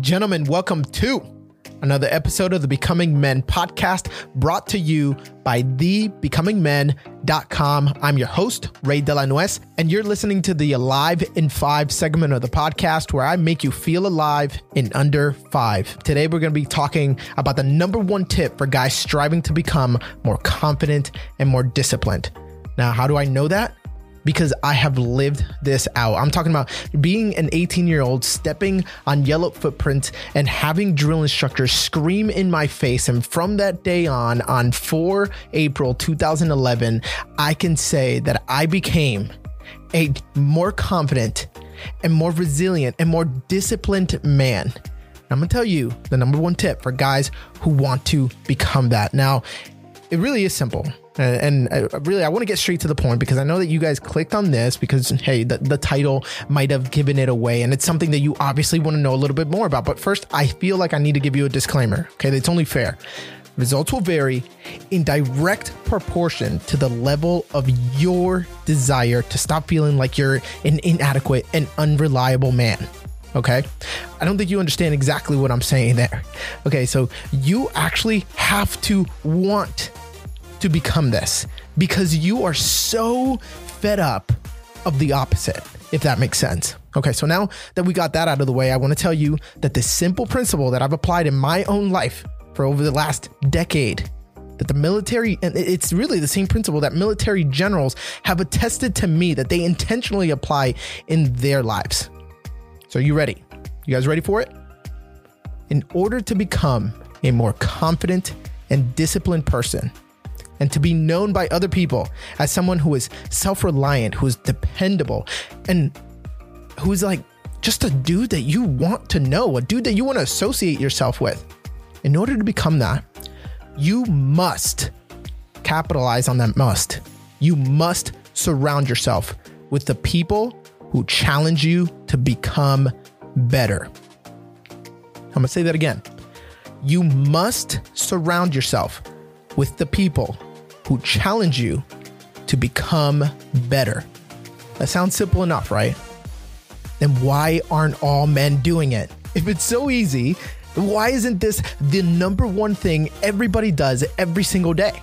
Gentlemen, welcome to another episode of the Becoming Men podcast brought to you by thebecomingmen.com. I'm your host, Ray Delanuez, and you're listening to the Alive in Five segment of the podcast where I make you feel alive in under five. Today, we're going to be talking about the number one tip for guys striving to become more confident and more disciplined. Now, how do I know that? Because I have lived this out. I'm talking about being an 18 year old, stepping on yellow footprints and having drill instructors scream in my face. And from that day on, on 4 April 2011, I can say that I became a more confident and more resilient and more disciplined man. I'm gonna tell you the number one tip for guys who want to become that. Now, it really is simple. And, and uh, really, I want to get straight to the point because I know that you guys clicked on this because, hey, the, the title might have given it away. And it's something that you obviously want to know a little bit more about. But first, I feel like I need to give you a disclaimer. Okay. It's only fair. Results will vary in direct proportion to the level of your desire to stop feeling like you're an inadequate and unreliable man. Okay. I don't think you understand exactly what I'm saying there. Okay. So you actually have to want to become this because you are so fed up of the opposite, if that makes sense. Okay, so now that we got that out of the way, I want to tell you that this simple principle that I've applied in my own life for over the last decade that the military and it's really the same principle that military generals have attested to me that they intentionally apply in their lives. So are you ready? You guys ready for it? In order to become a more confident and disciplined person, and to be known by other people as someone who is self reliant, who is dependable, and who's like just a dude that you want to know, a dude that you want to associate yourself with. In order to become that, you must capitalize on that must. You must surround yourself with the people who challenge you to become better. I'm to say that again. You must surround yourself with the people who challenge you to become better. That sounds simple enough, right? Then why aren't all men doing it? If it's so easy, why isn't this the number one thing everybody does every single day?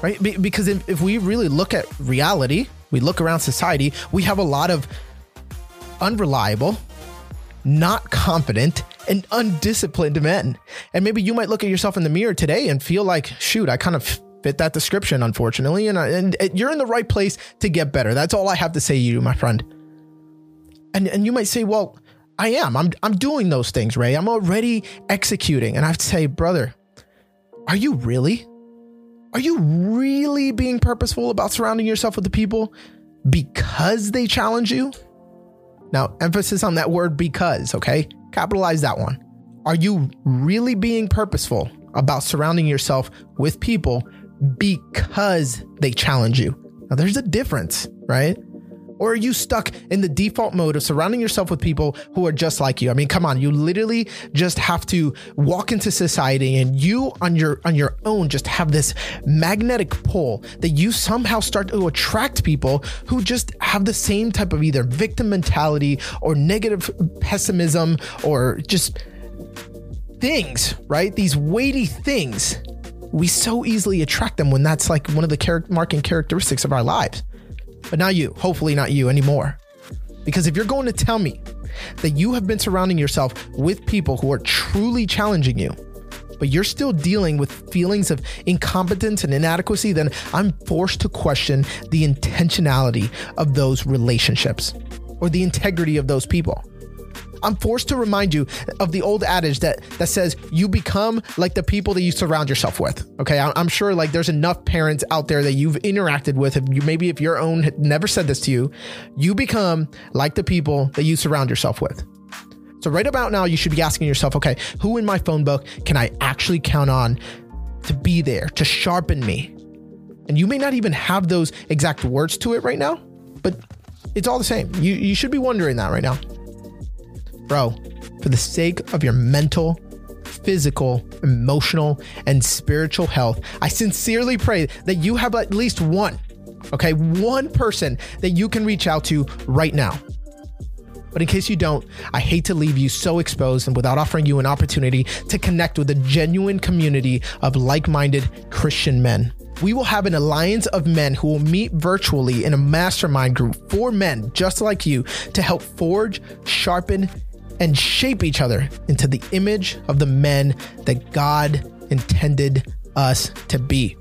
Right? Because if, if we really look at reality, we look around society, we have a lot of unreliable, not confident, and undisciplined men. And maybe you might look at yourself in the mirror today and feel like, shoot, I kind of fit that description, unfortunately. And, and, and you're in the right place to get better. That's all I have to say to you, my friend. And, and you might say, well, I am. I'm, I'm doing those things, Ray. I'm already executing. And I have to say, brother, are you really? Are you really being purposeful about surrounding yourself with the people because they challenge you? Now, emphasis on that word because, okay? Capitalize that one. Are you really being purposeful about surrounding yourself with people because they challenge you. Now, there's a difference, right? Or are you stuck in the default mode of surrounding yourself with people who are just like you? I mean, come on, you literally just have to walk into society and you on your on your own just have this magnetic pull that you somehow start to attract people who just have the same type of either victim mentality or negative pessimism or just things, right? These weighty things we so easily attract them when that's like one of the char- marking characteristics of our lives. But not you, hopefully not you anymore. Because if you're going to tell me that you have been surrounding yourself with people who are truly challenging you, but you're still dealing with feelings of incompetence and inadequacy, then I'm forced to question the intentionality of those relationships or the integrity of those people. I'm forced to remind you of the old adage that that says you become like the people that you surround yourself with. Okay, I'm sure like there's enough parents out there that you've interacted with. If you maybe if your own never said this to you, you become like the people that you surround yourself with. So right about now, you should be asking yourself, okay, who in my phone book can I actually count on to be there to sharpen me? And you may not even have those exact words to it right now, but it's all the same. You you should be wondering that right now. Bro, for the sake of your mental, physical, emotional, and spiritual health, I sincerely pray that you have at least one, okay, one person that you can reach out to right now. But in case you don't, I hate to leave you so exposed and without offering you an opportunity to connect with a genuine community of like minded Christian men. We will have an alliance of men who will meet virtually in a mastermind group for men just like you to help forge, sharpen, and shape each other into the image of the men that God intended us to be.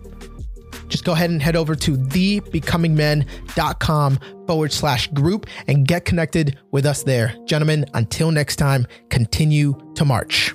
Just go ahead and head over to thebecomingmen.com forward slash group and get connected with us there. Gentlemen, until next time, continue to march.